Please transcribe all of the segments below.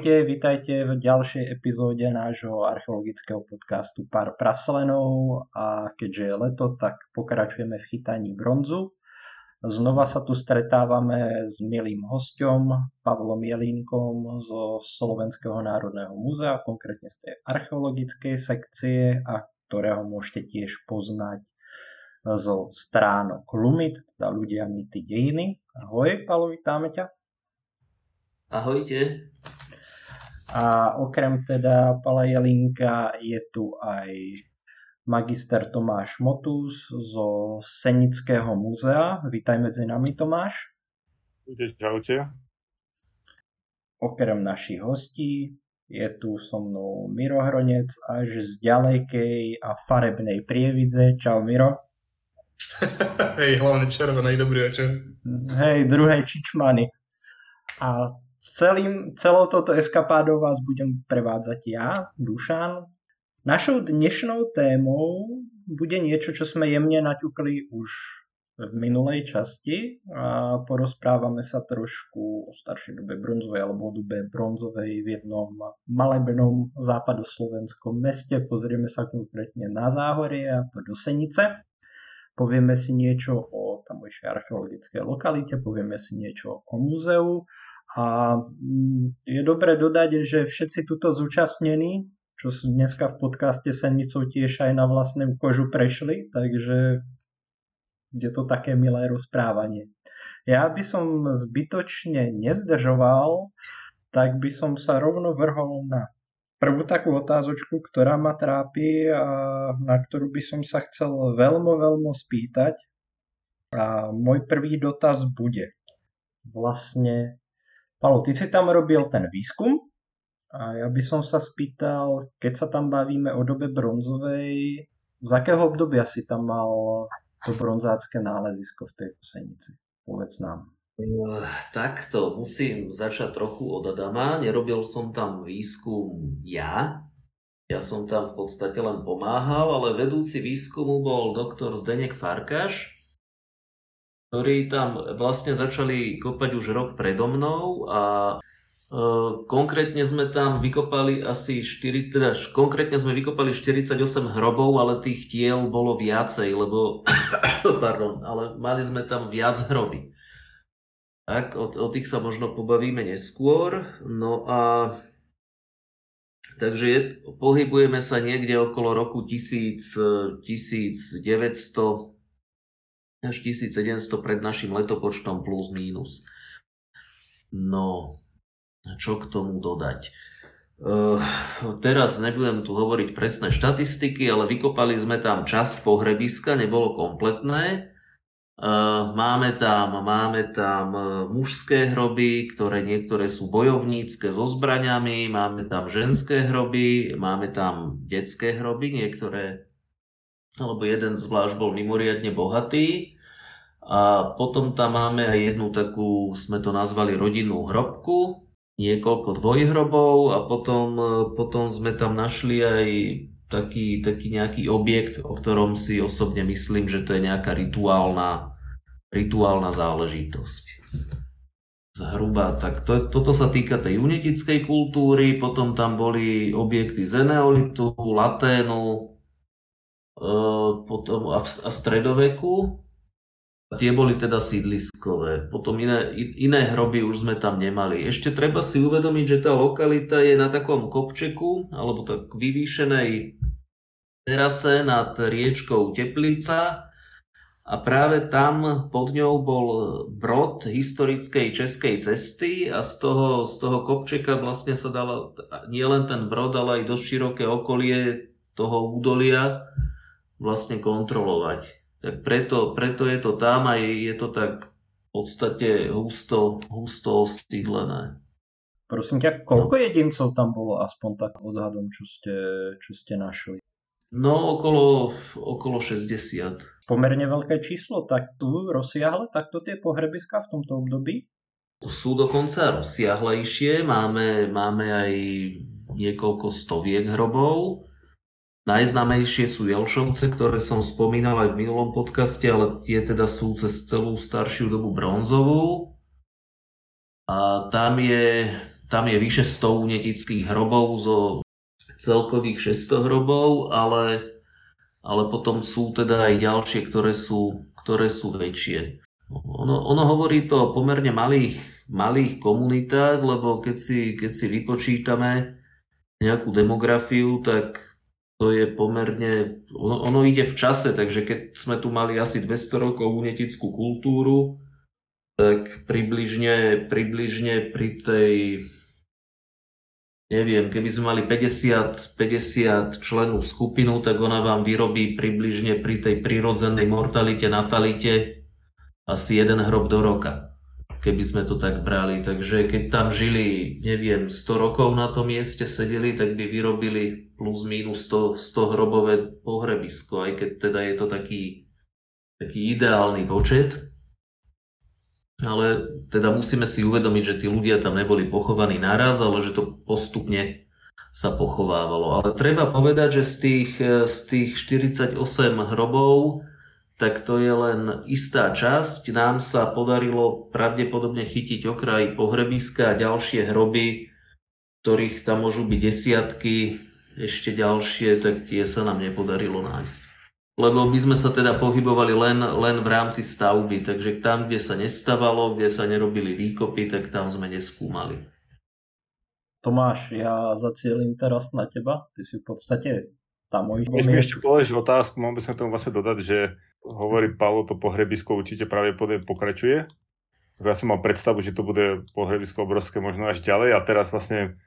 Ahojte, vitajte v ďalšej epizóde nášho archeologického podcastu Pár praslenov a keďže je leto, tak pokračujeme v chytaní bronzu. Znova sa tu stretávame s milým hostom Pavlom Jelínkom zo Slovenského národného múzea, konkrétne z tej archeologickej sekcie a ktorého môžete tiež poznať zo stránok Lumit, teda ľudia, mýty, dejiny. Ahoj, Pavlo, vítame ťa. Ahojte. A okrem teda Pala Jelinka je tu aj magister Tomáš Motus zo Senického muzea. Vítaj medzi nami Tomáš. Čaute. Okrem našich hostí je tu so mnou Miro Hronec až z ďalekej a farebnej prievidze. Čau Miro. Hej, hlavne červenej, dobrý večer. Hej, druhej čičmany. A Celým, celou touto eskapádou vás budem prevádzať ja, Dušan. Našou dnešnou témou bude niečo, čo sme jemne naťukli už v minulej časti a porozprávame sa trošku o staršej dobe bronzovej alebo o dobe bronzovej v jednom malebnom západoslovenskom meste. Pozrieme sa konkrétne na Záhorie a to do Senice. Povieme si niečo o tamojšej archeologickej lokalite, povieme si niečo o múzeu a mm, je dobre dodať, že všetci tuto zúčastnení, čo sú dneska v podcaste Senicou tiež aj na vlastném kožu prešli, takže je to také milé rozprávanie. Ja by som zbytočne nezdržoval, tak by som sa rovno vrhol na prvú takú otázočku, ktorá ma trápi a na ktorú by som sa chcel veľmi, veľmi spýtať. A môj prvý dotaz bude vlastne Palo, ty si tam robil ten výskum a ja by som sa spýtal, keď sa tam bavíme o dobe bronzovej, z akého obdobia si tam mal to bronzácké nálezisko v tej Senici? Povedz nám. Uh, takto, musím začať trochu od Adama. Nerobil som tam výskum ja, ja som tam v podstate len pomáhal, ale vedúci výskumu bol doktor Zdenek Farkaš, ktorí tam vlastne začali kopať už rok predo mnou a e, konkrétne sme tam vykopali asi 4, teda konkrétne sme vykopali 48 hrobov, ale tých tiel bolo viacej, lebo, pardon, ale mali sme tam viac hroby. Tak, o, o tých sa možno pobavíme neskôr. No a takže je, pohybujeme sa niekde okolo roku 1000, 1900 až 1700 pred našim letopočtom plus mínus. No, čo k tomu dodať? Uh, teraz nebudem tu hovoriť presné štatistiky, ale vykopali sme tam čas pohrebiska, nebolo kompletné. Uh, máme tam, máme tam e, mužské hroby, ktoré niektoré sú bojovnícke so zbraňami, máme tam ženské hroby, máme tam detské hroby, niektoré alebo jeden zvlášť bol mimoriadne bohatý. A potom tam máme aj jednu takú, sme to nazvali rodinnú hrobku, niekoľko dvojhrobov a potom, potom sme tam našli aj taký, taký nejaký objekt, o ktorom si osobne myslím, že to je nejaká rituálna, rituálna záležitosť. Zhruba, tak to, toto sa týka tej unetickej kultúry, potom tam boli objekty z Eneolitu, Laténu, potom a, a stredoveku. Tie boli teda sídliskové. Potom iné, iné hroby už sme tam nemali. Ešte treba si uvedomiť, že tá lokalita je na takom kopčeku, alebo tak vyvýšenej terase nad riečkou Teplica a práve tam pod ňou bol brod historickej českej cesty a z toho, z toho kopčeka vlastne sa dala nielen ten brod, ale aj dosť široké okolie toho údolia vlastne kontrolovať. Tak preto, preto je to tam a je, je to tak v podstate husto, husto osídlené. Prosím ťa, koľko no. jedincov tam bolo aspoň tak odhadom, čo ste, čo ste našli? No, okolo, okolo 60. Pomerne veľké číslo, tak tu rozsiahle takto tie pohrebiska v tomto období? Sú dokonca rozsiahlejšie, máme, máme aj niekoľko stoviek hrobov, Najznamejšie sú Jelšovce, ktoré som spomínal aj v minulom podcaste, ale tie teda sú cez celú staršiu dobu bronzovú. A tam je, tam je vyše 100 unetických hrobov zo celkových 600 hrobov, ale, ale potom sú teda aj ďalšie, ktoré sú, ktoré sú väčšie. Ono, ono hovorí to o pomerne malých, malých komunitách, lebo keď si, keď si vypočítame nejakú demografiu, tak to je pomerne, ono, ono ide v čase, takže keď sme tu mali asi 200 rokov unetickú kultúru, tak približne, približne pri tej neviem, keby sme mali 50, 50 členov skupinu, tak ona vám vyrobí približne pri tej prirodzenej mortalite, natalite asi jeden hrob do roka, keby sme to tak brali. Takže keď tam žili, neviem, 100 rokov na tom mieste sedeli, tak by vyrobili plus minus 100, 100 hrobové pohrebisko, aj keď teda je to taký, taký ideálny počet. Ale teda musíme si uvedomiť, že tí ľudia tam neboli pochovaní naraz, ale že to postupne sa pochovávalo. Ale treba povedať, že z tých, z tých 48 hrobov, tak to je len istá časť. Nám sa podarilo pravdepodobne chytiť okraj pohrebiska a ďalšie hroby, ktorých tam môžu byť desiatky, ešte ďalšie, tak tie sa nám nepodarilo nájsť lebo my sme sa teda pohybovali len, len v rámci stavby, takže tam, kde sa nestavalo, kde sa nerobili výkopy, tak tam sme neskúmali. Tomáš, ja zacielím teraz na teba, ty si v podstate tam môj... Mi ešte položiť otázku, mám by som tomu vlastne dodať, že hovorí Paolo, to pohrebisko určite práve pokračuje. Ja som mal predstavu, že to bude pohrebisko obrovské možno až ďalej a teraz vlastne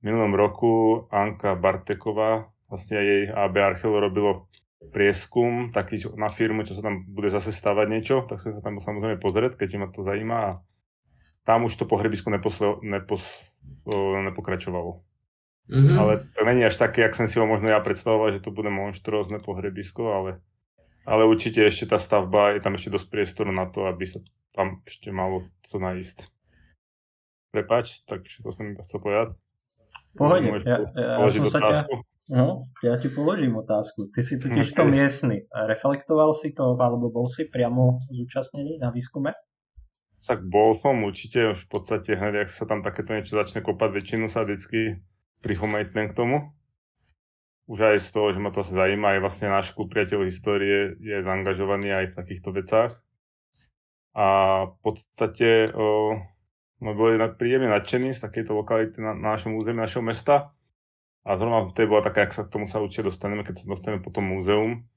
v minulom roku Anka Barteková, vlastne jej AB Archeo robilo prieskum taký na firmu, čo sa tam bude zase stavať niečo, tak som sa tam samozrejme pozrieť, keďže ma to zaujíma a tam už to pohrebisko neposle, nepos, nepokračovalo. Mm-hmm. Ale to není až také, jak som si ho možno ja predstavoval, že to bude monštrózne pohrebisko, ale, ale určite ešte tá stavba, je tam ešte dosť priestoru na to, aby sa tam ešte malo co nájsť. Prepač, takže to som chcel povedať. Pohodne, ja, ja, ja som sa ťa, No, ja ti položím otázku. Ty si totiž to miestny. Reflektoval si to, alebo bol si priamo zúčastnený na výskume? Tak bol som určite, už v podstate hneď, ak sa tam takéto niečo začne kopať, väčšinu sa vždycky prichomajtnem k tomu. Už aj z toho, že ma to asi zaujíma, aj vlastne náš klub priateľov histórie je zaangažovaný aj v takýchto vecách. A v podstate no boli príjemne nadšení z takejto lokality na, na našom území, našeho mesta a zrovna v tej bola taká, ak sa k tomu sa určite dostaneme, keď sa dostaneme po tom múzeum,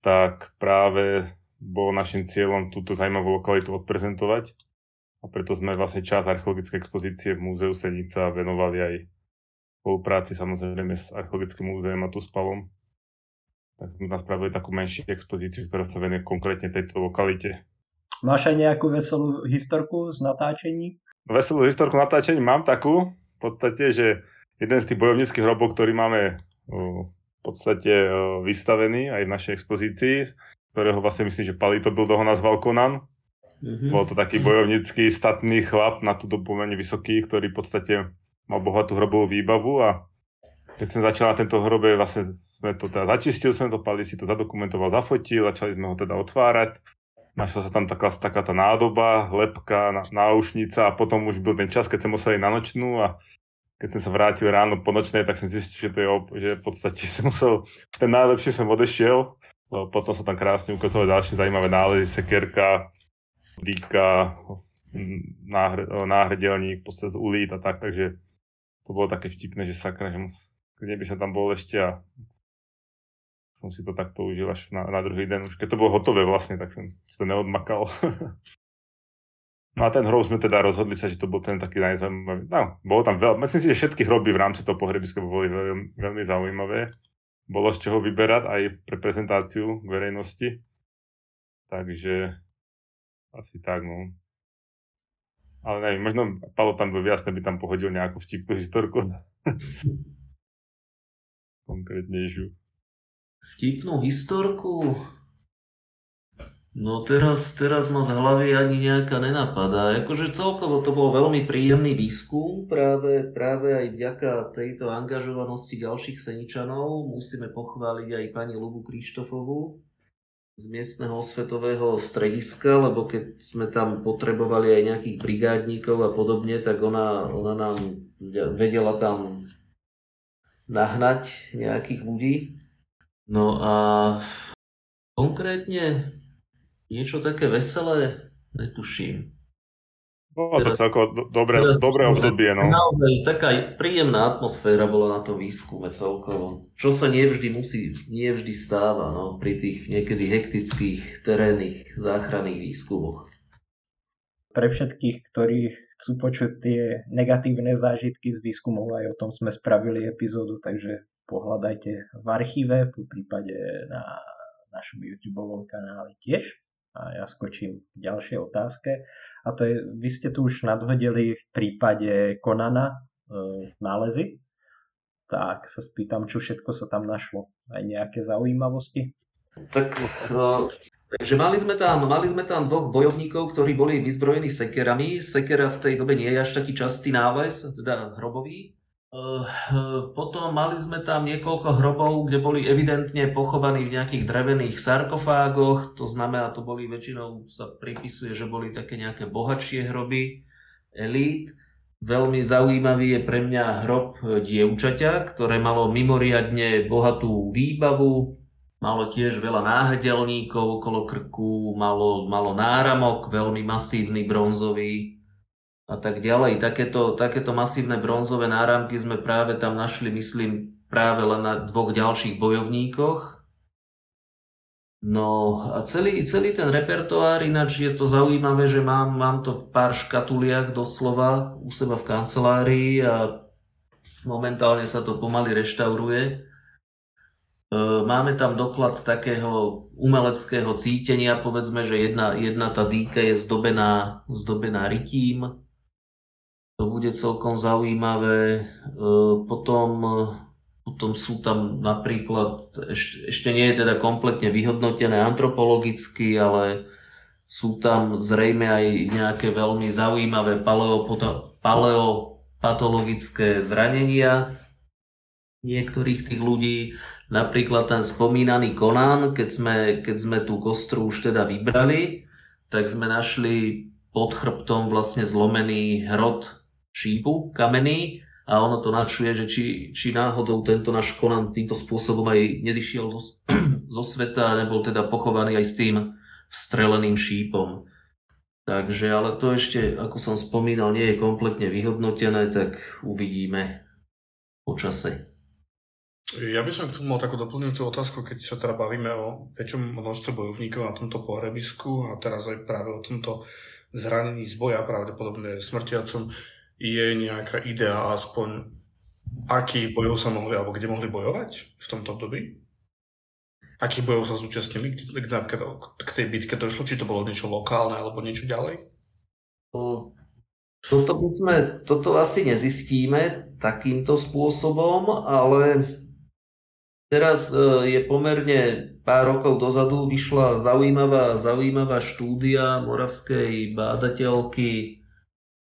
tak práve bol našim cieľom túto zaujímavú lokalitu odprezentovať. A preto sme vlastne čas archeologickej expozície v múzeu Senica venovali aj spolupráci samozrejme s archeologickým múzeum a tu s. Tak sme tam spravili takú menšiu expozíciu, ktorá sa venuje konkrétne tejto lokalite. Máš aj nejakú veselú historku z natáčení? Veselú historku natáčení mám takú, v podstate, že jeden z tých bojovníckých hrobov, ktorý máme v podstate vystavený aj v našej expozícii, ktorého vlastne myslím, že Palito byl toho nazval Conan. Mm-hmm. Bol to taký bojovnícky statný chlap, na tú dobu vysoký, ktorý v podstate mal bohatú hrobovú výbavu a keď som začal na tento hrobe, vlastne sme to teda začistil, som to, Pali si to zadokumentoval, zafotil, začali sme ho teda otvárať. Našla sa tam taká, taká tá nádoba, lepka, náušnica a potom už byl ten čas, keď sme museli na nočnú a keď som sa vrátil ráno po nočnej, tak som zistil, že, to je, že v podstate som musel, ten najlepšie som odešiel, lebo potom sa tam krásne ukázali ďalšie zaujímavé nálezy, sekerka, dýka, náhre, náhredelník, podstate z ulít a tak, takže to bolo také vtipné, že sakra, že mus, kde by som tam bol ešte a som si to takto užil až na, na druhý den. Už keď to bolo hotové vlastne, tak som si to neodmakal. No a ten hrob sme teda rozhodli sa, že to bol ten taký najzaujímavý. No, bolo tam veľa, myslím si, že všetky hroby v rámci toho pohrebiska boli veľmi, veľmi zaujímavé. Bolo z čoho vyberať aj pre prezentáciu verejnosti. Takže asi tak, no. Ale neviem, možno Palo tam by jasne by tam pohodil nejakú vtipnú historku. Konkrétnejšiu. Vtipnú historku? No teraz, teraz ma z hlavy ani nejaká nenapadá. Akože celkovo to bol veľmi príjemný výskum, práve, práve aj vďaka tejto angažovanosti ďalších Seničanov. Musíme pochváliť aj pani Lubu Krištofovú, z miestneho osvetového strediska, lebo keď sme tam potrebovali aj nejakých brigádníkov a podobne, tak ona, ona nám vedela tam nahnať nejakých ľudí. No a konkrétne niečo také veselé netuším. Bolo to celko dobré, dobré obdobie. No. Naozaj taká príjemná atmosféra bola na tom výskume celkovo. Čo sa nevždy musí, nevždy stáva no, pri tých niekedy hektických terénnych záchranných výskumoch. Pre všetkých, ktorí chcú počuť tie negatívne zážitky z výskumov, aj o tom sme spravili epizódu, takže pohľadajte v archíve, po prípade na našom YouTube kanáli tiež. A ja skočím k ďalšej otázke. A to je, vy ste tu už nadhodili v prípade Konana e, nálezy. Tak sa spýtam, čo všetko sa tam našlo. Aj nejaké zaujímavosti? Tak, no, takže mali sme, tam, mali sme tam dvoch bojovníkov, ktorí boli vyzbrojení sekerami. Sekera v tej dobe nie je až taký častý nález, teda hrobový. Eh, potom mali sme tam niekoľko hrobov, kde boli evidentne pochovaní v nejakých drevených sarkofágoch, to znamená, to boli väčšinou sa pripisuje, že boli také nejaké bohatšie hroby elít. Veľmi zaujímavý je pre mňa hrob dievčaťa, ktoré malo mimoriadne bohatú výbavu, malo tiež veľa náhdelníkov okolo krku, malo, malo náramok, veľmi masívny bronzový, a tak ďalej. Takéto, takéto masívne bronzové náramky sme práve tam našli, myslím, práve len na dvoch ďalších bojovníkoch. No a celý, celý ten repertoár, ináč je to zaujímavé, že mám, mám to v pár škatuliach doslova u seba v kancelárii a momentálne sa to pomaly reštauruje. E, máme tam doklad takého umeleckého cítenia, povedzme, že jedna, jedna tá dýka je zdobená, zdobená rytím, bude celkom zaujímavé. E, potom, e, potom sú tam napríklad, ešte nie je teda kompletne vyhodnotené antropologicky, ale sú tam zrejme aj nejaké veľmi zaujímavé paleopatologické zranenia niektorých tých ľudí. Napríklad ten spomínaný Conan, keď sme, keď sme tú kostru už teda vybrali, tak sme našli pod chrbtom vlastne zlomený hrot šípu kamenný a ono to načuje, že či, či náhodou tento náš Conan týmto spôsobom aj nezišiel zo, zo sveta a nebol teda pochovaný aj s tým vstreleným šípom. Takže, ale to ešte, ako som spomínal, nie je kompletne vyhodnotené, tak uvidíme po čase. Ja by som tu mal takú doplňujúcu otázku, keď sa teda bavíme o väčšom množstve bojovníkov na tomto pohrebisku a teraz aj práve o tomto zranení z boja, pravdepodobne smrtiacom je nejaká idea aspoň, akých bojov sa mohli, alebo kde mohli bojovať v tomto období? Akých bojov sa zúčastnili, napríklad k tej bitke došlo, či to bolo niečo lokálne alebo niečo ďalej? Toto, by sme, toto asi nezistíme takýmto spôsobom, ale teraz e, je pomerne pár rokov dozadu vyšla zaujímavá, zaujímavá štúdia moravskej bádateľky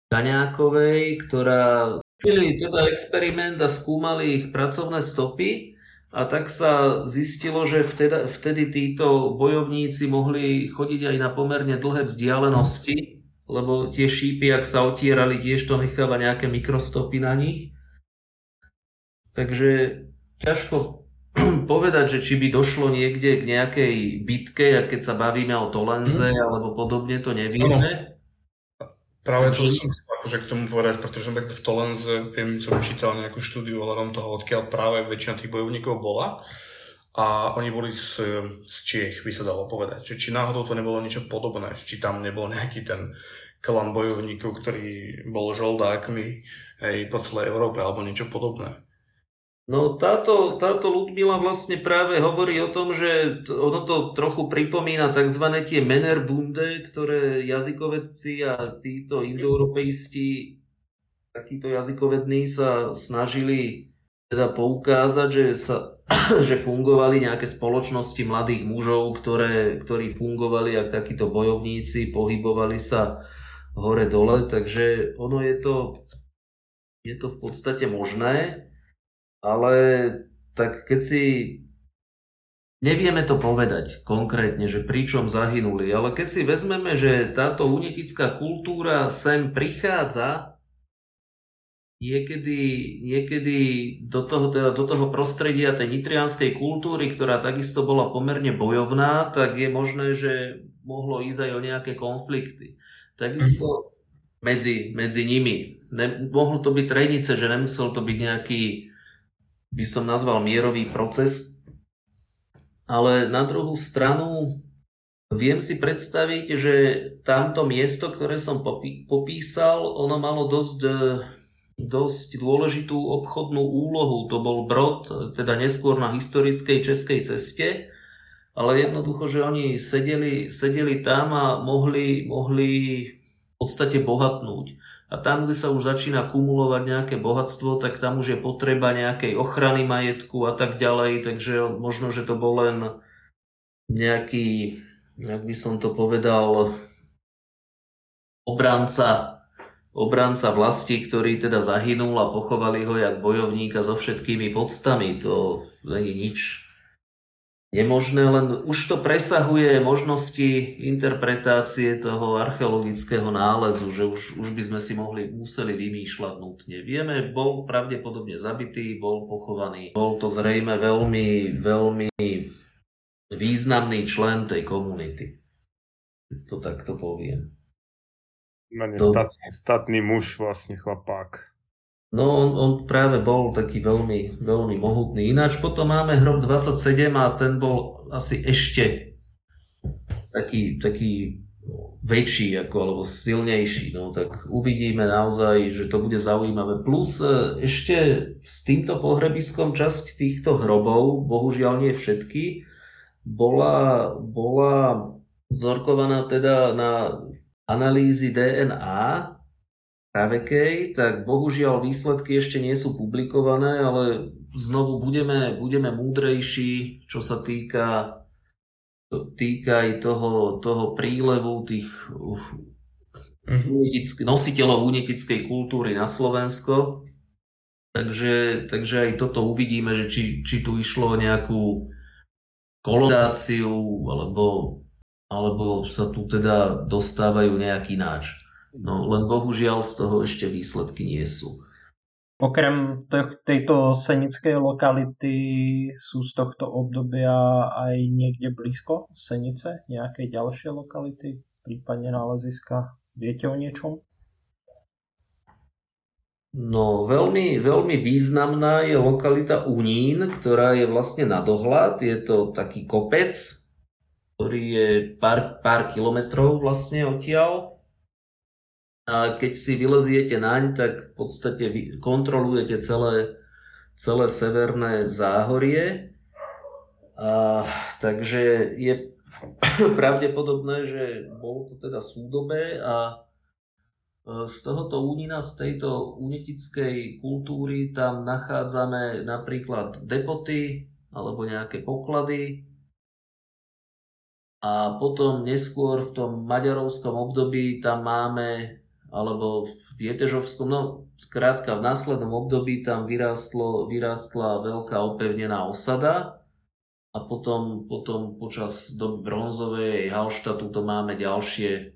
Kaňákovej, ktorá robili teda experiment a skúmali ich pracovné stopy a tak sa zistilo, že vtedy, vtedy títo bojovníci mohli chodiť aj na pomerne dlhé vzdialenosti, lebo tie šípy, ak sa otierali, tiež to necháva nejaké mikrostopy na nich. Takže ťažko povedať, že či by došlo niekde k nejakej bitke, keď sa bavíme o Tolenze alebo podobne, to nevieme. Práve to som chcel akože k tomu povedať, pretože v Tolenze, viem, som čítal nejakú štúdiu ohľadom toho, odkiaľ práve väčšina tých bojovníkov bola. A oni boli z, z Čiech, by sa dalo povedať. Že či náhodou to nebolo niečo podobné, či tam nebol nejaký ten klan bojovníkov, ktorý bol žoldákmi hej, po celej Európe, alebo niečo podobné. No táto, táto Ludmila vlastne práve hovorí o tom, že ono to trochu pripomína tzv. tie Menerbunde, ktoré jazykovedci a títo indoeuropeisti, takíto jazykovední sa snažili teda poukázať, že, sa, že fungovali nejaké spoločnosti mladých mužov, ktoré, ktorí fungovali ako takíto bojovníci, pohybovali sa hore-dole, takže ono je to, je to v podstate možné ale tak keď si Nevieme to povedať konkrétne, že pričom zahynuli, ale keď si vezmeme, že táto unetická kultúra sem prichádza, niekedy, niekedy do, toho, teda do toho prostredia tej nitrianskej kultúry, ktorá takisto bola pomerne bojovná, tak je možné, že mohlo ísť aj o nejaké konflikty. Takisto medzi, medzi nimi. Ne, mohlo to byť trenice, že nemusel to byť nejaký, by som nazval, mierový proces, ale na druhú stranu viem si predstaviť, že tamto miesto, ktoré som popísal, ono malo dosť, e, dosť dôležitú obchodnú úlohu. To bol Brod, teda neskôr na historickej českej ceste, ale jednoducho, že oni sedeli, sedeli tam a mohli, mohli podstate bohatnúť. A tam, kde sa už začína kumulovať nejaké bohatstvo, tak tam už je potreba nejakej ochrany majetku a tak ďalej, takže možno, že to bol len nejaký, jak by som to povedal, obranca, obranca vlasti, ktorý teda zahynul a pochovali ho jak bojovníka so všetkými podstami. To není nič nemožné, len už to presahuje možnosti interpretácie toho archeologického nálezu, že už, už by sme si mohli, museli vymýšľať nutne. Vieme, bol pravdepodobne zabitý, bol pochovaný. Bol to zrejme veľmi, veľmi významný člen tej komunity. To takto poviem. to... statný, statný muž vlastne, chlapák. No on, on práve bol taký veľmi, veľmi mohutný. Ináč potom máme hrob 27 a ten bol asi ešte taký, taký väčší ako, alebo silnejší. No, tak uvidíme naozaj, že to bude zaujímavé. Plus e, ešte s týmto pohrebiskom časť týchto hrobov, bohužiaľ nie všetky, bola, bola zorkovaná teda na analýzy DNA pravekej, tak bohužiaľ výsledky ešte nie sú publikované, ale znovu budeme, budeme múdrejší, čo sa týka, týka aj toho, toho prílevu tých mhm. nositeľov unetickej kultúry na Slovensko. Takže, takže aj toto uvidíme, že či, či tu išlo o nejakú kolonizáciu, alebo, alebo sa tu teda dostávajú nejaký náč. No len bohužiaľ z toho ešte výsledky nie sú. Okrem tejto senickej lokality sú z tohto obdobia aj niekde blízko Senice, nejaké ďalšie lokality, prípadne náleziska. Viete o niečom? No, veľmi, veľmi významná je lokalita Unín, ktorá je vlastne na dohľad. Je to taký kopec, ktorý je pár, pár kilometrov vlastne odtiaľ. A keď si vyleziete naň, tak v podstate kontrolujete celé, celé severné záhorie. A, takže je pravdepodobné, že bolo to teda súdobé a e, z tohoto únina, z tejto unetickej kultúry tam nachádzame napríklad depoty alebo nejaké poklady. A potom neskôr v tom maďarovskom období tam máme alebo v Jetežovskom, no skrátka v následnom období tam vyrástlo, vyrástla veľká opevnená osada a potom, potom počas doby bronzovej Halštatu to máme ďalšie,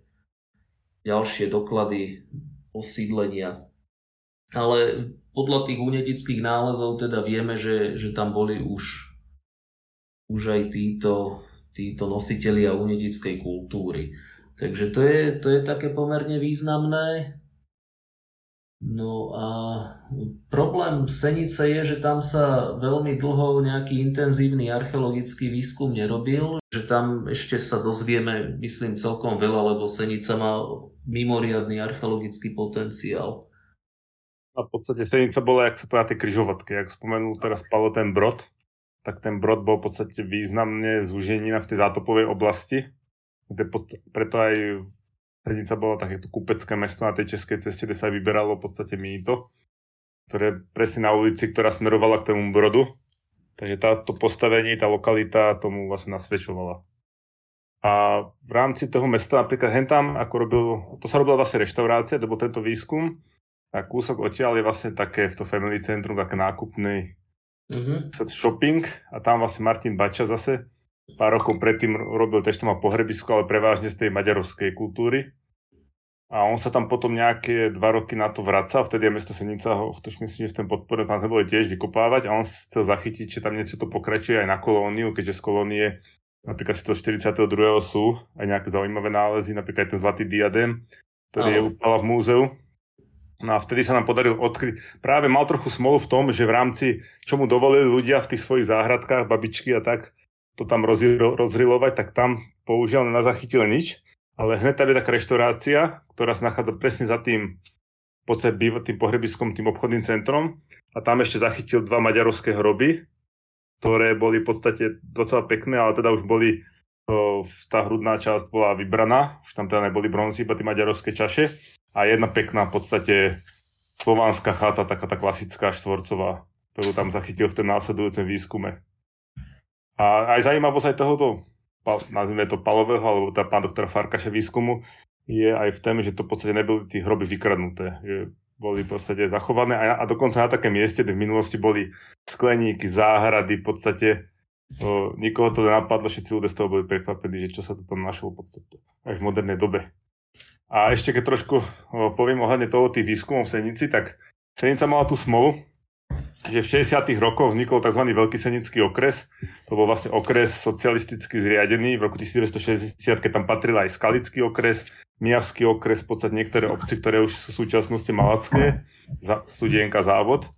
ďalšie doklady osídlenia. Ale podľa tých unetických nálezov teda vieme, že, že tam boli už, už aj títo, títo nositelia unetickej kultúry. Takže to je, to je také pomerne významné. No a problém Senice je, že tam sa veľmi dlho nejaký intenzívny archeologický výskum nerobil, že tam ešte sa dozvieme, myslím, celkom veľa, lebo Senica má mimoriadný archeologický potenciál. A v podstate Senica bola, jak sa povedá, tie kryžovatky. Jak spomenul teraz Palo ten brod, tak ten brod bol v podstate významne zúženina v tej zátopovej oblasti preto aj Srednica bola takéto kupecké mesto na tej českej ceste, kde sa vyberalo v podstate mýto, ktoré presne na ulici, ktorá smerovala k tomu brodu. Takže táto postavenie, tá lokalita tomu vlastne nasvedčovala. A v rámci toho mesta napríklad hen tam, ako robil, to sa robila vlastne reštaurácia, to bol tento výskum, a kúsok odtiaľ je vlastne také v to family centrum, také nákupný uh-huh. shopping a tam vlastne Martin Bača zase pár rokov predtým robil tiež tam pohrebisko, ale prevážne z tej maďarovskej kultúry. A on sa tam potom nejaké dva roky na to vracal, vtedy je mesto Senica ho, to myslím, že v ten podpore tam sme boli tiež vykopávať a on chcel zachytiť, či tam niečo to pokračuje aj na kolóniu, keďže z kolónie napríklad z toho 42. sú aj nejaké zaujímavé nálezy, napríklad ten zlatý diadem, ktorý Aho. je upala v múzeu. No a vtedy sa nám podarilo odkryť. Práve mal trochu smolu v tom, že v rámci, čo mu dovolili ľudia v tých svojich záhradkách, babičky a tak, to tam rozrilovať, tak tam použiaľ nezachytil nič. Ale hneď tam je taká reštaurácia, ktorá sa nachádza presne za tým v podstate tým pohrebiskom, tým obchodným centrom. A tam ešte zachytil dva maďarovské hroby, ktoré boli v podstate docela pekné, ale teda už boli tá hrudná časť bola vybraná, už tam teda neboli bronzy, iba tie maďarovské čaše. A jedna pekná v podstate slovanská chata, taká tá klasická štvorcová, ktorú tam zachytil v tom následujúcom výskume. A aj zaujímavosť aj tohoto nazvime to palového, alebo tá pán doktora Farkaša výskumu, je aj v tom, že to v podstate neboli tí hroby vykradnuté. Že boli v podstate zachované a, a dokonca na také mieste, kde v minulosti boli skleníky, záhrady, v podstate o, nikoho to nenapadlo, všetci ľudia z toho boli prekvapení, že čo sa to tam našlo v podstate aj v modernej dobe. A ešte keď trošku o, poviem ohľadne toho tých výskumov v Senici, tak Senica mala tú smolu, že v 60. rokoch vznikol tzv. Veľký senický okres. To bol vlastne okres socialisticky zriadený v roku 1960, keď tam patril aj Skalický okres, Mijavský okres, v podstate niektoré obci, ktoré už sú v súčasnosti malacké, studienka závod.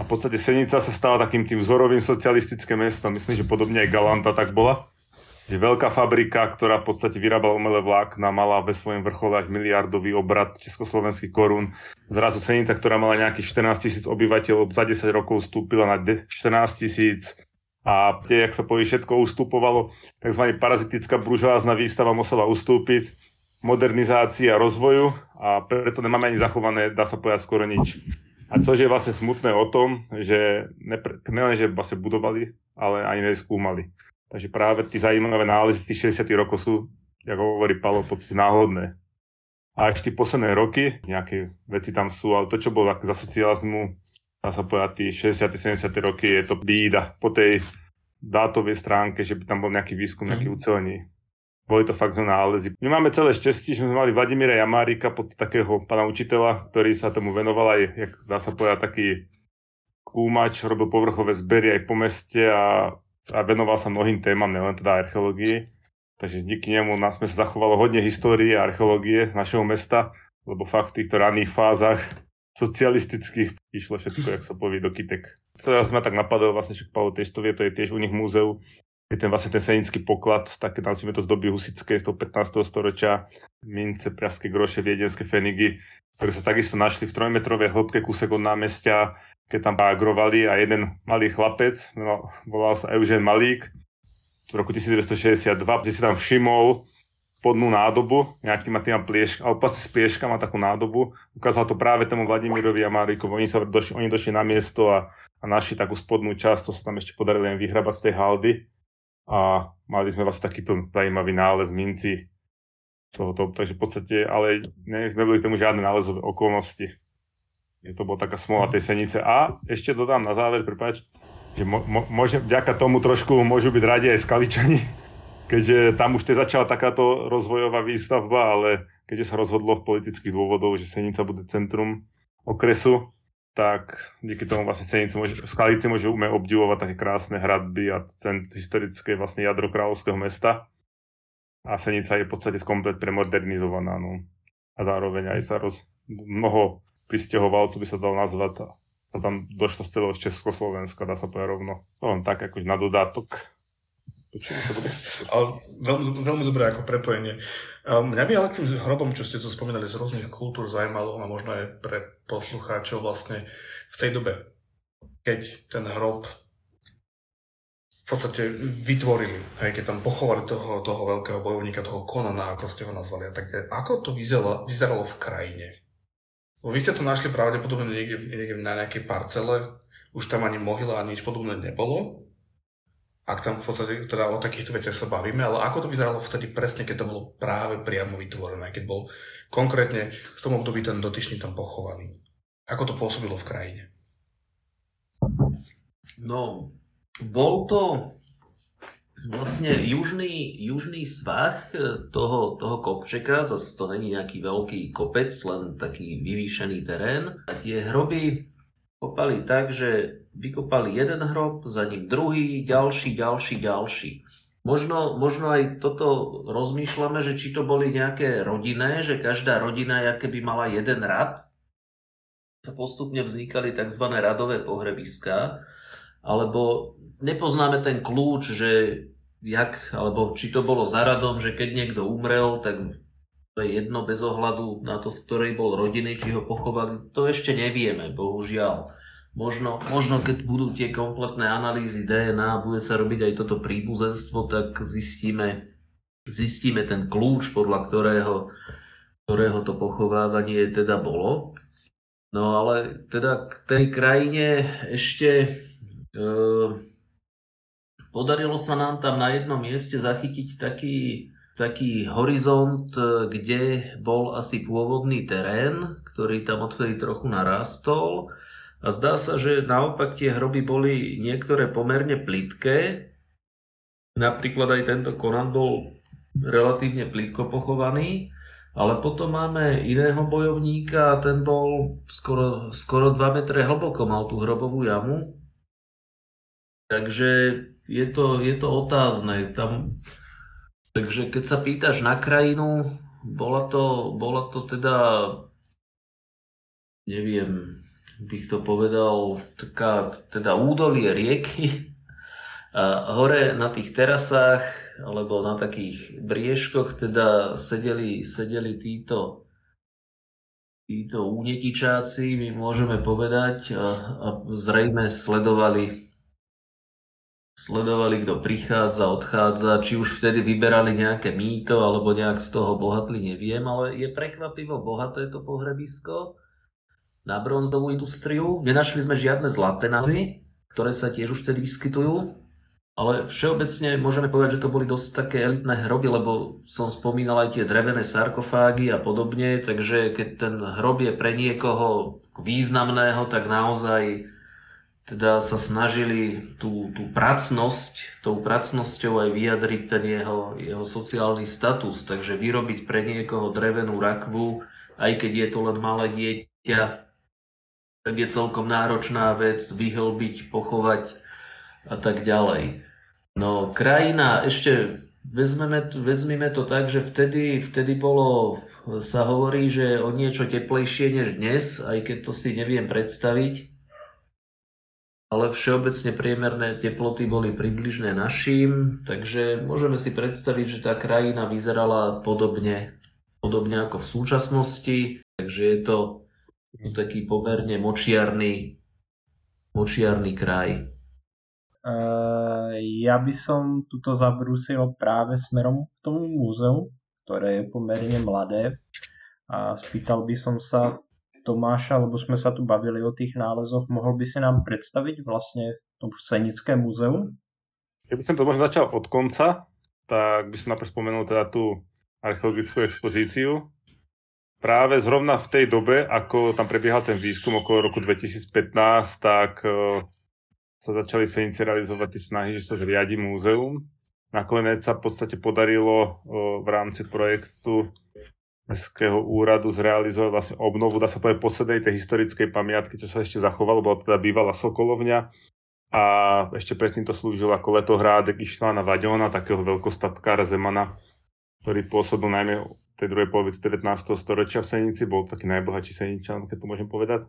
A v podstate Senica sa stala takým tým vzorovým socialistickým mestom. Myslím, že podobne aj Galanta tak bola že veľká fabrika, ktorá v podstate vyrábala umelé vlákna, mala ve svojom vrchole až miliardový obrad československých korún. Zrazu cenica, ktorá mala nejakých 14 tisíc obyvateľov, za 10 rokov vstúpila na 14 tisíc a tie, jak sa povie, všetko ustupovalo. Tzv. parazitická buržoázna výstava musela ustúpiť modernizácii a rozvoju a preto nemáme ani zachované, dá sa povedať, skoro nič. A čo je vlastne smutné o tom, že nelen, že vlastne budovali, ale ani neskúmali. Takže práve tie zaujímavé nálezy z tých 60 rokov sú, ako hovorí Palo, v podstate náhodné. A ešte posledné roky, nejaké veci tam sú, ale to, čo bolo za socializmu, dá sa povedať, tie 60 70 roky, je to bída po tej dátovej stránke, že by tam bol nejaký výskum, nejaký mm. ucelení. Boli to fakt nálezy. My máme celé šťastie, že sme mali Vladimíra Jamárika, pod takého pána učiteľa, ktorý sa tomu venoval aj, jak dá sa povedať, taký kúmač, robil povrchové zbery aj po meste a a venoval sa mnohým témam, nielen teda archeológii. Takže díky nemu nás sme sa zachovalo hodne histórie a archeológie našeho mesta, lebo fakt v týchto ranných fázach socialistických išlo všetko, jak sa povie, do kytek. Teraz sme tak napadol, vlastne však Paolo tiež to vie, to je tiež u nich múzeu, je ten vlastne ten senický poklad, také nazvime to z doby husické, z toho 15. storočia, mince, praské groše, viedenské fenigy, ktoré sa takisto našli v trojmetrovej hĺbke kúsek od námestia keď tam bagrovali a jeden malý chlapec, no, volal sa Eugen Malík, v roku 1962, kde si tam všimol spodnú nádobu, nejakýma tým pliešk, alebo vlastne s plieškama takú nádobu. Ukázal to práve tomu Vladimirovi a Marikovi. Oni, sa došli, oni došli na miesto a, a našli takú spodnú časť, to sa tam ešte podarilo len vyhrabať z tej haldy. A mali sme vlastne takýto zaujímavý nález minci. Tohoto, takže v podstate, ale ne, neboli tomu žiadne nálezové okolnosti je to bola taká smola tej senice. A ešte dodám na záver, prepáč, že mo, vďaka tomu trošku môžu byť radi aj skaličani, keďže tam už te začala takáto rozvojová výstavba, ale keďže sa rozhodlo v politických dôvodov, že Senica bude centrum okresu, tak díky tomu vlastne Senice môže, Skalici môžeme obdivovať také krásne hradby a historické vlastne jadro kráľovského mesta. A Senica je v podstate komplet premodernizovaná. No. A zároveň aj sa roz, mnoho pristahovalcov by sa dal nazvať a tam došlo z celého Československa, dá sa povedať rovno. To len tak, akože na dodatok. Sa ale veľmi, veľmi dobré ako prepojenie. Mňa by ale tým hrobom, čo ste tu spomínali z rôznych kultúr, zaujímalo a možno aj pre poslucháčov vlastne v tej dobe, keď ten hrob v podstate vytvorili, hej, keď tam pochovali toho, toho veľkého bojovníka, toho Konana, ako ste ho nazvali a tak, ako to vyzeralo, vyzeralo v krajine? Vy ste to našli pravdepodobne niekde, niekde na nejakej parcele, už tam ani mohyla ani nič podobné nebolo. Ak tam v podstate teda o takýchto veciach sa bavíme, ale ako to vyzeralo vtedy presne, keď to bolo práve priamo vytvorené, keď bol konkrétne v tom období ten dotyčný tam pochovaný. Ako to pôsobilo v krajine? No, bol to vlastne južný, južný svah toho, toho kopčeka, zase to není nejaký veľký kopec, len taký vyvýšený terén. A tie hroby kopali tak, že vykopali jeden hrob, za ním druhý, ďalší, ďalší, ďalší. Možno, možno aj toto rozmýšľame, že či to boli nejaké rodinné, že každá rodina by mala jeden rad. Postupne vznikali tzv. radové pohrebiská, alebo nepoznáme ten kľúč, že jak, alebo či to bolo za radom, že keď niekto umrel, tak to je jedno bez ohľadu na to, z ktorej bol rodiny, či ho pochovali, to ešte nevieme, bohužiaľ. Možno, možno keď budú tie kompletné analýzy DNA, bude sa robiť aj toto príbuzenstvo, tak zistíme, zistíme ten kľúč, podľa ktorého, ktorého to pochovávanie teda bolo. No ale teda k tej krajine ešte e, podarilo sa nám tam na jednom mieste zachytiť taký, taký horizont, kde bol asi pôvodný terén, ktorý tam odtedy trochu narastol a zdá sa, že naopak tie hroby boli niektoré pomerne plitké. Napríklad aj tento Conan bol relatívne plitko pochovaný. Ale potom máme iného bojovníka a ten bol skoro, skoro 2 metre hlboko, mal tú hrobovú jamu. Takže je to, je to otázne. Tam, takže keď sa pýtaš na krajinu, bola to, bola to teda, neviem, bych to povedal, taká teda údolie rieky. A hore na tých terasách alebo na takých briežkoch teda sedeli, sedeli títo, títo únetičáci, my môžeme povedať, a, a zrejme sledovali sledovali, kto prichádza, odchádza, či už vtedy vyberali nejaké mýto, alebo nejak z toho bohatli, neviem, ale je prekvapivo bohaté to pohrebisko na bronzovú industriu. Nenašli sme žiadne zlaté názy, ktoré sa tiež už vtedy vyskytujú. Ale všeobecne môžeme povedať, že to boli dosť také elitné hroby, lebo som spomínal aj tie drevené sarkofágy a podobne, takže keď ten hrob je pre niekoho významného, tak naozaj teda sa snažili tú, tú pracnosť, tou pracnosťou aj vyjadriť ten jeho, jeho sociálny status. Takže vyrobiť pre niekoho drevenú rakvu, aj keď je to len malé dieťa, tak je celkom náročná vec vyhlbiť, pochovať a tak ďalej. No krajina, ešte vezmeme, vezmeme to tak, že vtedy, vtedy bolo, sa hovorí, že o niečo teplejšie než dnes, aj keď to si neviem predstaviť. Ale všeobecne priemerné teploty boli približné našim, takže môžeme si predstaviť, že tá krajina vyzerala podobne, podobne ako v súčasnosti. Takže je to taký pomerne močiarný, močiarný kraj. Uh, ja by som tuto zabrúsil práve smerom k tomu múzeu, ktoré je pomerne mladé. A spýtal by som sa Tomáša, lebo sme sa tu bavili o tých nálezoch, mohol by si nám predstaviť vlastne to Senické múzeum? Ja by som to možno začal od konca, tak by som najprv spomenul teda tú archeologickú expozíciu, práve zrovna v tej dobe, ako tam prebiehal ten výskum okolo roku 2015, tak uh, sa začali sa realizovať tie snahy, že sa zriadi múzeum. Nakoniec sa v podstate podarilo uh, v rámci projektu Mestského úradu zrealizovať vlastne obnovu, dá sa povedať, poslednej tej historickej pamiatky, čo sa ešte zachovalo, bola teda bývalá Sokolovňa a ešte predtým to slúžilo ako letohrádek Ištvana Vaďona, takého veľkostatkára Zemana, ktorý pôsobil najmä tej druhej polovici 19. storočia v Senici, bol taký najbohatší Seničan, keď to môžem povedať.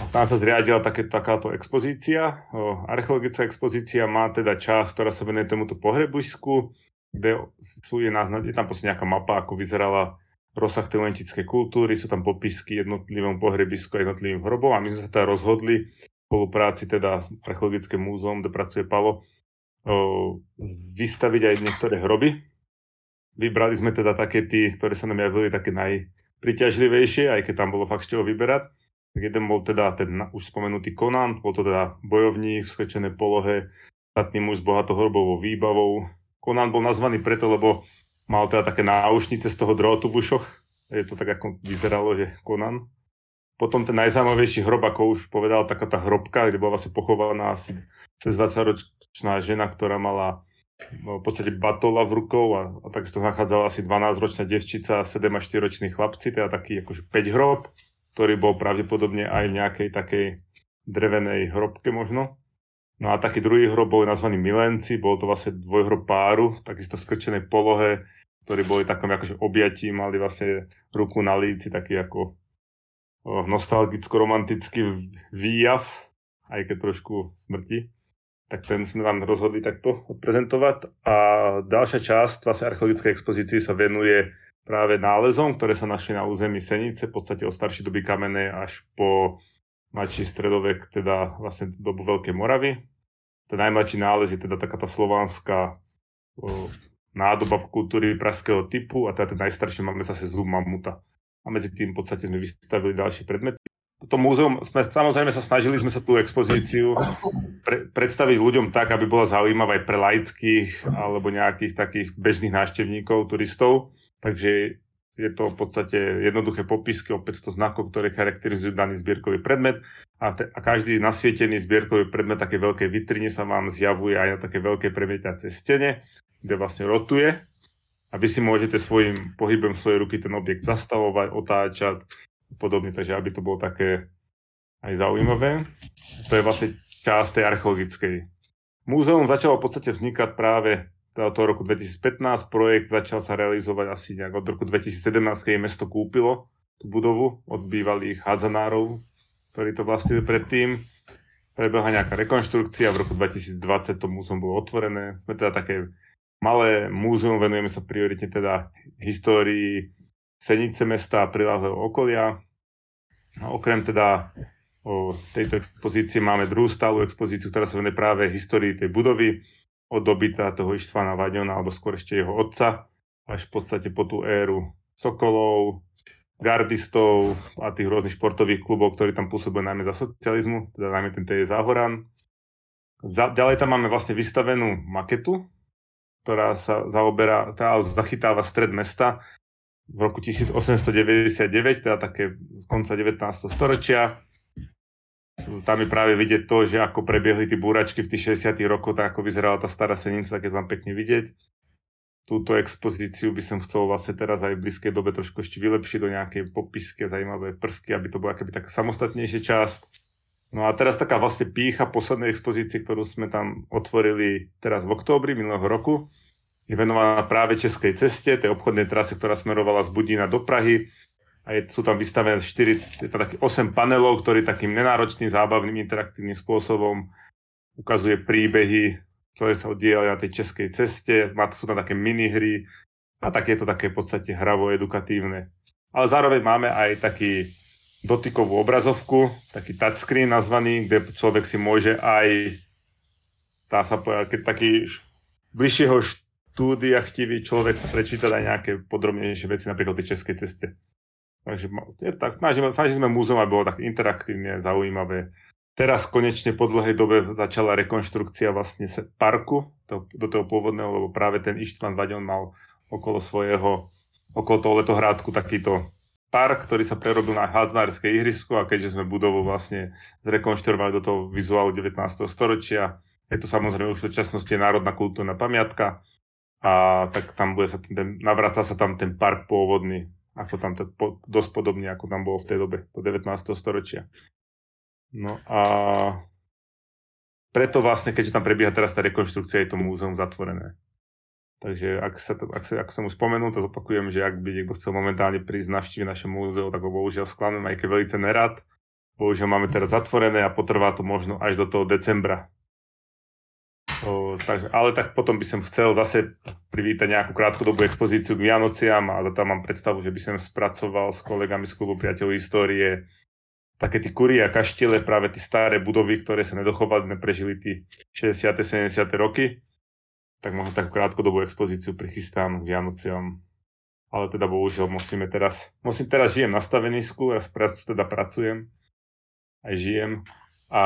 A tam sa zriadila také, takáto expozícia. Archeologická expozícia má teda časť, ktorá sa venuje tomuto pohrebušsku, kde sú, je, názna, je tam proste nejaká mapa, ako vyzerala rozsah tej lentickej kultúry, sú tam popisky jednotlivom pohrebisku a jednotlivým hrobom a my sme sa teda rozhodli v spolupráci teda s Archeologickým múzeum, kde pracuje Palo, o, vystaviť aj niektoré hroby, Vybrali sme teda také tí, ktoré sa nám javili také najpriťažlivejšie, aj keď tam bolo fakt z čoho vyberať. Tak jeden bol teda ten už spomenutý Conan, bol to teda bojovník v skečenej polohe, statný muž s bohatou hrobovou výbavou. Conan bol nazvaný preto, lebo mal teda také náušnice z toho drôtu v ušoch. Je to tak, ako vyzeralo, že Conan. Potom ten najzaujímavejší hrob, ako už povedal, taká tá hrobka, kde bola vlastne pochovaná asi cez 20-ročná žena, ktorá mala v podstate batola v rukou a, a takisto nachádzala asi 12-ročná devčica a 7 až 4 roční chlapci, teda taký akože 5 hrob, ktorý bol pravdepodobne aj v nejakej takej drevenej hrobke možno. No a taký druhý hrob boli nazvaní milenci, bol to vlastne dvojhrob páru v takisto skrčenej polohe, ktorí boli takom akože objatí, mali vlastne ruku na líci, taký ako nostalgicko-romantický výjav, aj keď trošku smrti tak ten sme vám rozhodli takto odprezentovať. A ďalšia časť vlastne archeologickej expozícii sa venuje práve nálezom, ktoré sa našli na území Senice, v podstate od staršej doby kamenej až po mladší stredovek, teda vlastne dobu Veľkej Moravy. Ten najmladší nález je teda taká tá slovanská o, nádoba kultúry pražského typu a teda ten najstarší máme zase zub mamuta. A medzi tým v podstate sme vystavili ďalšie predmety to múzeum, sme samozrejme sa snažili sme sa tú expozíciu pre, predstaviť ľuďom tak, aby bola zaujímavá aj pre laických alebo nejakých takých bežných návštevníkov, turistov. Takže je to v podstate jednoduché popisky o 500 znakov, ktoré charakterizujú daný zbierkový predmet a, te, a každý nasvietený zbierkový predmet také veľkej vitrine sa vám zjavuje aj na také veľké premietacej stene, kde vlastne rotuje a vy si môžete svojim pohybom svojej ruky ten objekt zastavovať, otáčať, podobne, takže aby to bolo také aj zaujímavé. To je vlastne časť tej archeologickej. Múzeum začalo v podstate vznikať práve toho roku 2015. Projekt začal sa realizovať asi nejak od roku 2017, keď mesto kúpilo tú budovu od bývalých hádzanárov, ktorí to vlastnili predtým. Prebehla nejaká rekonštrukcia, v roku 2020 to múzeum bolo otvorené. Sme teda také malé múzeum, venujeme sa prioritne teda histórii Senice mesta a priláhleho okolia. A okrem teda o tejto expozície máme druhú stálu expozíciu, ktorá sa venuje práve histórii tej budovy od doby toho Ištvana Vadiona, alebo skôr ešte jeho otca, až v podstate po tú éru Sokolov, gardistov a tých rôznych športových klubov, ktorí tam pôsobili najmä za socializmu, teda najmä ten TJ Záhoran. Za, ďalej tam máme vlastne vystavenú maketu, ktorá sa zaoberá, tá zachytáva stred mesta v roku 1899, teda také z konca 19. storočia. Tam je práve vidieť to, že ako prebiehli tie búračky v tých 60 rokoch, tak ako vyzerala tá stará senica, keď tam pekne vidieť. Túto expozíciu by som chcel vlastne teraz aj v blízkej dobe trošku ešte vylepšiť do nejakej popiske, zaujímavé prvky, aby to bola akoby taká samostatnejšia časť. No a teraz taká vlastne pícha poslednej expozície, ktorú sme tam otvorili teraz v októbri minulého roku je venovaná práve Českej ceste, tej obchodnej trase, ktorá smerovala z Budína do Prahy. A je, sú tam vystavené 4, je tam taký 8 panelov, ktorý takým nenáročným, zábavným, interaktívnym spôsobom ukazuje príbehy, ktoré sa oddielajú na tej českej ceste. Má, sú tam také minihry a tak je to také v podstate hravo-edukatívne. Ale zároveň máme aj taký dotykovú obrazovku, taký touchscreen nazvaný, kde človek si môže aj dá sa povedať, keď taký bližšieho štúdia chtivý človek prečítať aj nejaké podrobnejšie veci, napríklad tej českej ceste. Takže je, tak, snažíme, snažíme múzeum, aby bolo tak interaktívne, zaujímavé. Teraz konečne po dlhej dobe začala rekonštrukcia vlastne parku to, do toho pôvodného, lebo práve ten Ištvan Vadion mal okolo svojho, okolo toho letohrádku takýto park, ktorý sa prerobil na hádzanárske ihrisko a keďže sme budovu vlastne zrekonštruovali do toho vizuálu 19. storočia, je to samozrejme už v súčasnosti národná kultúrna pamiatka, a tak tam bude sa ten, navraca sa tam ten park pôvodný, ako tam to, po, dosť podobne, ako tam bolo v tej dobe, do 19. storočia. No a preto vlastne, keďže tam prebieha teraz tá rekonštrukcia, je to múzeum zatvorené. Takže ak, sa to, ak, sa, ak som už spomenul, to opakujem, že ak by niekto chcel momentálne prísť navštíviť naše múzeum, tak ho bohužiaľ sklamem, aj keď veľmi nerad. Bohužiaľ máme teraz zatvorené a potrvá to možno až do toho decembra O, tak, ale tak potom by som chcel zase privítať nejakú krátkodobú expozíciu k Vianociam a tam mám predstavu, že by som spracoval s kolegami z klubu priateľov histórie také tie kury a kaštiele, práve tie staré budovy, ktoré sa nedochovali, neprežili tie 60. 70. roky. Tak možno takú krátkodobú expozíciu prichystám k Vianociam. Ale teda bohužiaľ musíme teraz, musím teraz žijem na stavenisku, ja teda pracujem, aj žijem a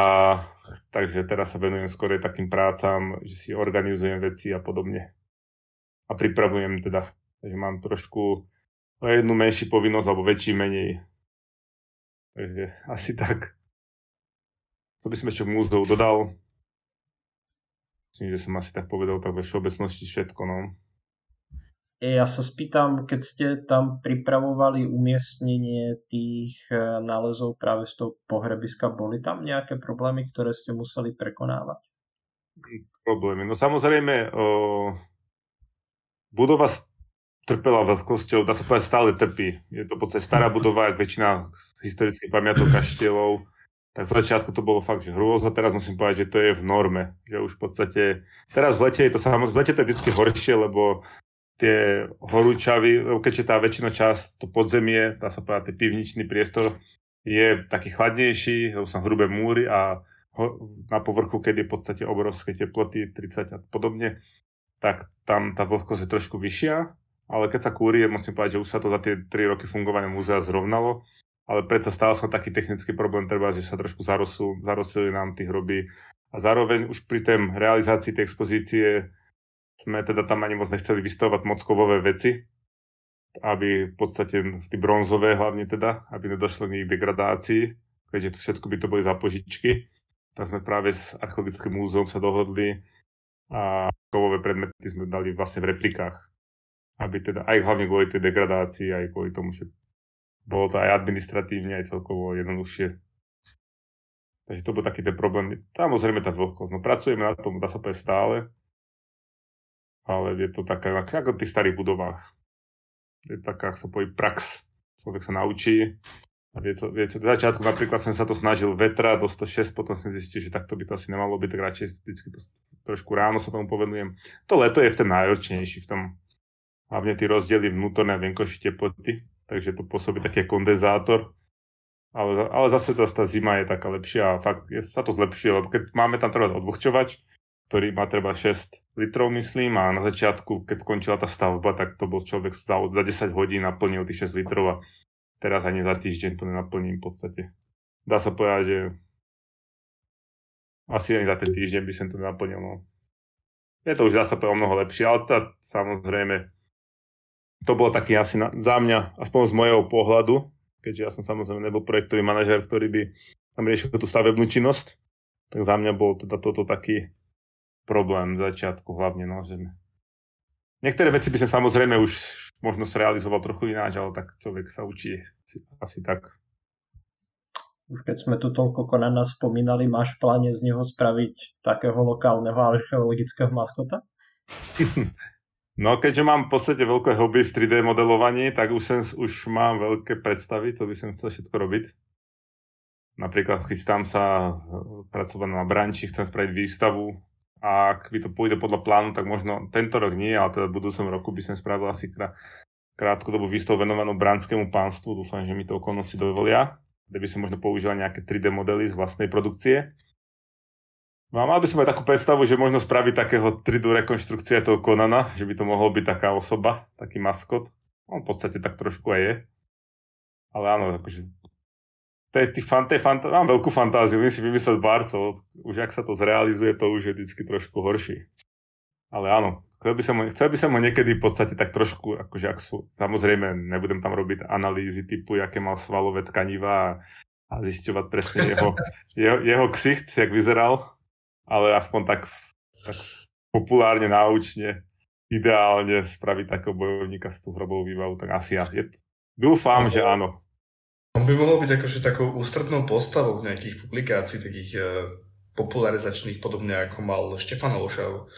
takže teraz sa venujem skôr takým prácam, že si organizujem veci a podobne. A pripravujem teda. Takže mám trošku jednu menší povinnosť, alebo väčší menej. Takže asi tak. Co by som ešte k múzeu dodal? Myslím, že som asi tak povedal tak ve všeobecnosti všetko, no. Ja sa spýtam, keď ste tam pripravovali umiestnenie tých e, nálezov práve z toho pohrebiska, boli tam nejaké problémy, ktoré ste museli prekonávať? Problémy. No samozrejme, o, budova trpela veľkosťou, dá sa povedať, stále trpí. Je to v podstate stará budova, jak väčšina historických pamiatok kaštielov. Tak v začiatku to bolo fakt, že hrôza, teraz musím povedať, že to je v norme. Že už v podstate, teraz v lete je to samozrejme, v lete to je vždy horšie, lebo tie horúčavy, keďže tá väčšina časť, to podzemie, dá sa povedať, pivničný priestor je taký chladnejší, sú hrubé múry a na povrchu, keď je v podstate obrovské teploty, 30 a podobne, tak tam tá vlhkosť je trošku vyššia, ale keď sa kúri, musím povedať, že už sa to za tie 3 roky fungovania múzea zrovnalo, ale predsa stále sa taký technický problém, treba, že sa trošku zarosú, zarosili nám tie hroby a zároveň už pri tém realizácii tej expozície sme teda tam ani moc nechceli vystavovať moc kovové veci, aby v podstate tí bronzové hlavne teda, aby nedošlo k degradácii, keďže to všetko by to boli za požičky. Tak sme práve s archeologickým múzeum sa dohodli a kovové predmety sme dali vlastne v replikách. Aby teda aj hlavne kvôli tej degradácii, aj kvôli tomu, že bolo to aj administratívne, aj celkovo jednoduchšie. Takže to bol taký ten problém. Samozrejme tá vlhkosť. No pracujeme na tom, dá sa povedať stále ale je to taká, ako v tých starých budovách. Je taká, ako sa povie, prax. Človek sa naučí. A vie, co, vie, co, v začiatku napríklad som sa to snažil vetra do 106, potom som zistil, že takto by to asi nemalo byť, tak radšej vždycky to trošku ráno sa tomu povedujem. To leto je v ten náročnejší, v tom hlavne tie rozdiely vnútorné a venkoši teploty, takže to pôsobí taký kondenzátor. Ale, ale zase tá, tá zima je taká lepšia a fakt je, sa to zlepšuje, lebo keď máme tam treba odvlhčovač, ktorý má treba 6 litrov, myslím, a na začiatku, keď skončila tá stavba, tak to bol človek za, za 10 hodín naplnil tých 6 litrov a teraz ani za týždeň to nenaplním v podstate. Dá sa povedať, že asi ani za ten týždeň by som to naplnil. No. Je to už dá sa povedať o mnoho lepšie, ale tá, samozrejme to bolo taký asi na, za mňa, aspoň z mojho pohľadu, keďže ja som samozrejme nebol projektový manažer, ktorý by tam riešil tú stavebnú činnosť, tak za mňa bol teda toto taký problém v začiatku hlavne, no, že niektoré veci by som samozrejme už možno zrealizoval trochu ináč, ale tak človek sa učí asi, tak. Už keď sme tu toľko Konana spomínali, máš v pláne z neho spraviť takého lokálneho archeologického maskota? No keďže mám v podstate veľké hobby v 3D modelovaní, tak už, sem, už mám veľké predstavy, to by som chcel všetko robiť. Napríklad chystám sa pracovať na branči, chcem spraviť výstavu a ak by to pôjde podľa plánu, tak možno tento rok nie, ale teda v budúcom roku by som spravil asi krá, krátkodobú výstavu venovanú branskému pánstvu. Dúfam, že mi to okolnosti dovolia, kde by som možno používal nejaké 3D modely z vlastnej produkcie. No a mal by som aj takú predstavu, že možno spraviť takého 3D rekonštrukcia toho Konana, že by to mohol byť taká osoba, taký maskot. On v podstate tak trošku aj je. Ale áno, akože tej, fan, tej mám veľkú fantáziu, viem si vymyslieť barcov, už ak sa to zrealizuje, to už je vždy trošku horší. Ale áno, chcel by, som ho, chcel by som ho niekedy v podstate tak trošku, akože ak sú, samozrejme nebudem tam robiť analýzy typu, aké mal svalové tkaniva a, a zisťovať presne jeho, jeho, jeho ksicht, jak vyzeral, ale aspoň tak, tak populárne, náučne, ideálne spraviť takého bojovníka s tú hrobovou výbavu, tak asi ja. Je, dúfam, že áno. On by mohol byť akože takou ústrednou postavou nejakých publikácií, takých uh, popularizačných, podobne ako mal Štefan Lošav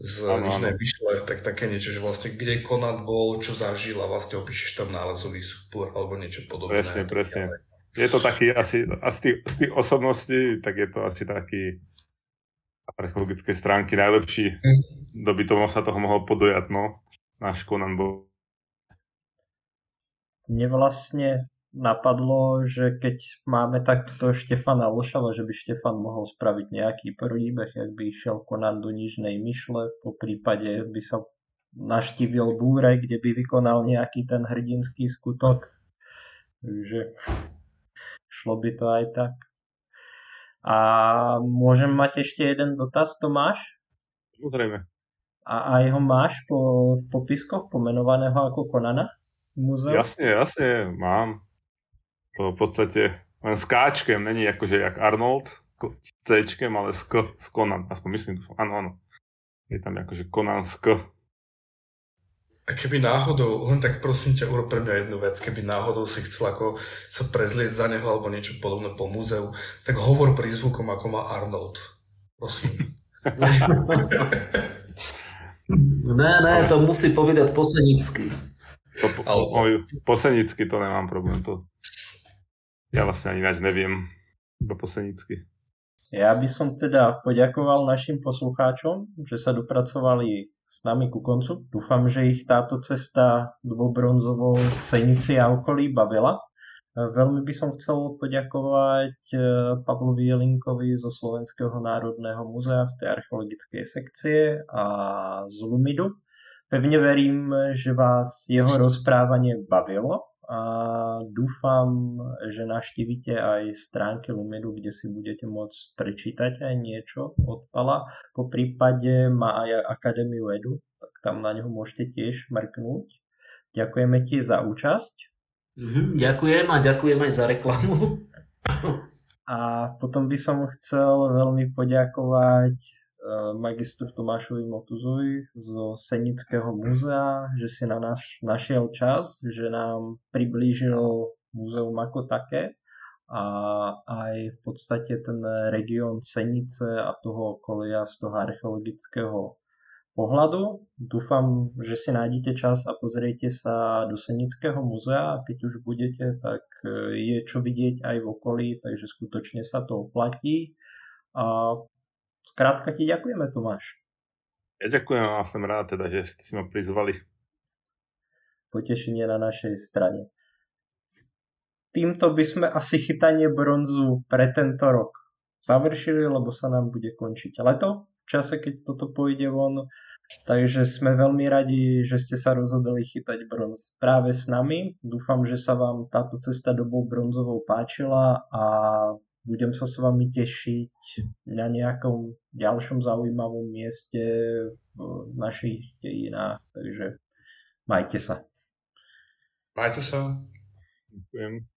z ano, Nižnej Vyšle, tak také niečo, že vlastne kde Konat bol, čo zažil a vlastne opíšeš tam nálezový súbor alebo niečo podobné. Presne, presne. Je to taký asi, asi tých, z tých osobností, tak je to asi taký archeologickej stránky najlepší, mm. kto by tomu sa toho mohol podojať, no. Náš Konan bol. Mne vlastne napadlo, že keď máme takto Štefana Lšava, že by Štefan mohol spraviť nejaký príbeh, ak by išiel konať do Nižnej Myšle, po prípade by sa naštívil búre, kde by vykonal nejaký ten hrdinský skutok. Takže šlo by to aj tak. A môžem mať ešte jeden dotaz, Tomáš? Samozrejme. A aj ho máš po, popiskoch pomenovaného ako Konana? Múzeu? Jasne, jasne, mám to v podstate len s káčkem, není akože jak Arnold, s C, ale s, K, s Conan, aspoň myslím, áno, áno. je tam akože Konánsko. A keby náhodou, len tak prosím ťa, urob pre mňa jednu vec, keby náhodou si chcel ako sa prezlieť za neho alebo niečo podobné po múzeu, tak hovor prízvukom, ako má Arnold. Prosím. ne, ne, to musí povedať posenický. To, po, Ale... posenicky to nemám problém. To... Ja vlastne ani ináč neviem. Iba posenicky. Ja by som teda poďakoval našim poslucháčom, že sa dopracovali s nami ku koncu. Dúfam, že ich táto cesta dvobronzovou k Senici a okolí bavila. Veľmi by som chcel poďakovať eh, Pavlovi Jelinkovi zo Slovenského národného muzea z tej archeologickej sekcie a z Lumidu Pevne verím, že vás jeho rozprávanie bavilo a dúfam, že naštívite aj stránky Lumidu, kde si budete môcť prečítať aj niečo od Pala. Po prípade má aj Akadémiu Edu, tak tam na ňo môžete tiež mrknúť. Ďakujeme ti za účasť. Mhm, ďakujem a ďakujem aj za reklamu. A potom by som chcel veľmi poďakovať magistru Tomášovi Motuzovi zo Senického múzea, že si na nás našiel čas, že nám priblížil múzeum ako také a aj v podstate ten región Senice a toho okolia z toho archeologického pohľadu. Dúfam, že si nájdete čas a pozriete sa do Senického múzea a keď už budete, tak eh, je čo vidieť aj v okolí, takže skutočne sa to oplatí. A Skrátka ti ďakujeme, Tomáš. Ja ďakujem a som rád teda, že ste si ma prizvali. Potešenie na našej strane. Týmto by sme asi chytanie bronzu pre tento rok završili, lebo sa nám bude končiť leto v čase, keď toto pôjde von. Takže sme veľmi radi, že ste sa rozhodli chytať bronz práve s nami. Dúfam, že sa vám táto cesta dobou bronzovou páčila a budem sa s vami tešiť na nejakom ďalšom zaujímavom mieste v našich dejinách. Takže majte sa. Majte sa. Ďakujem.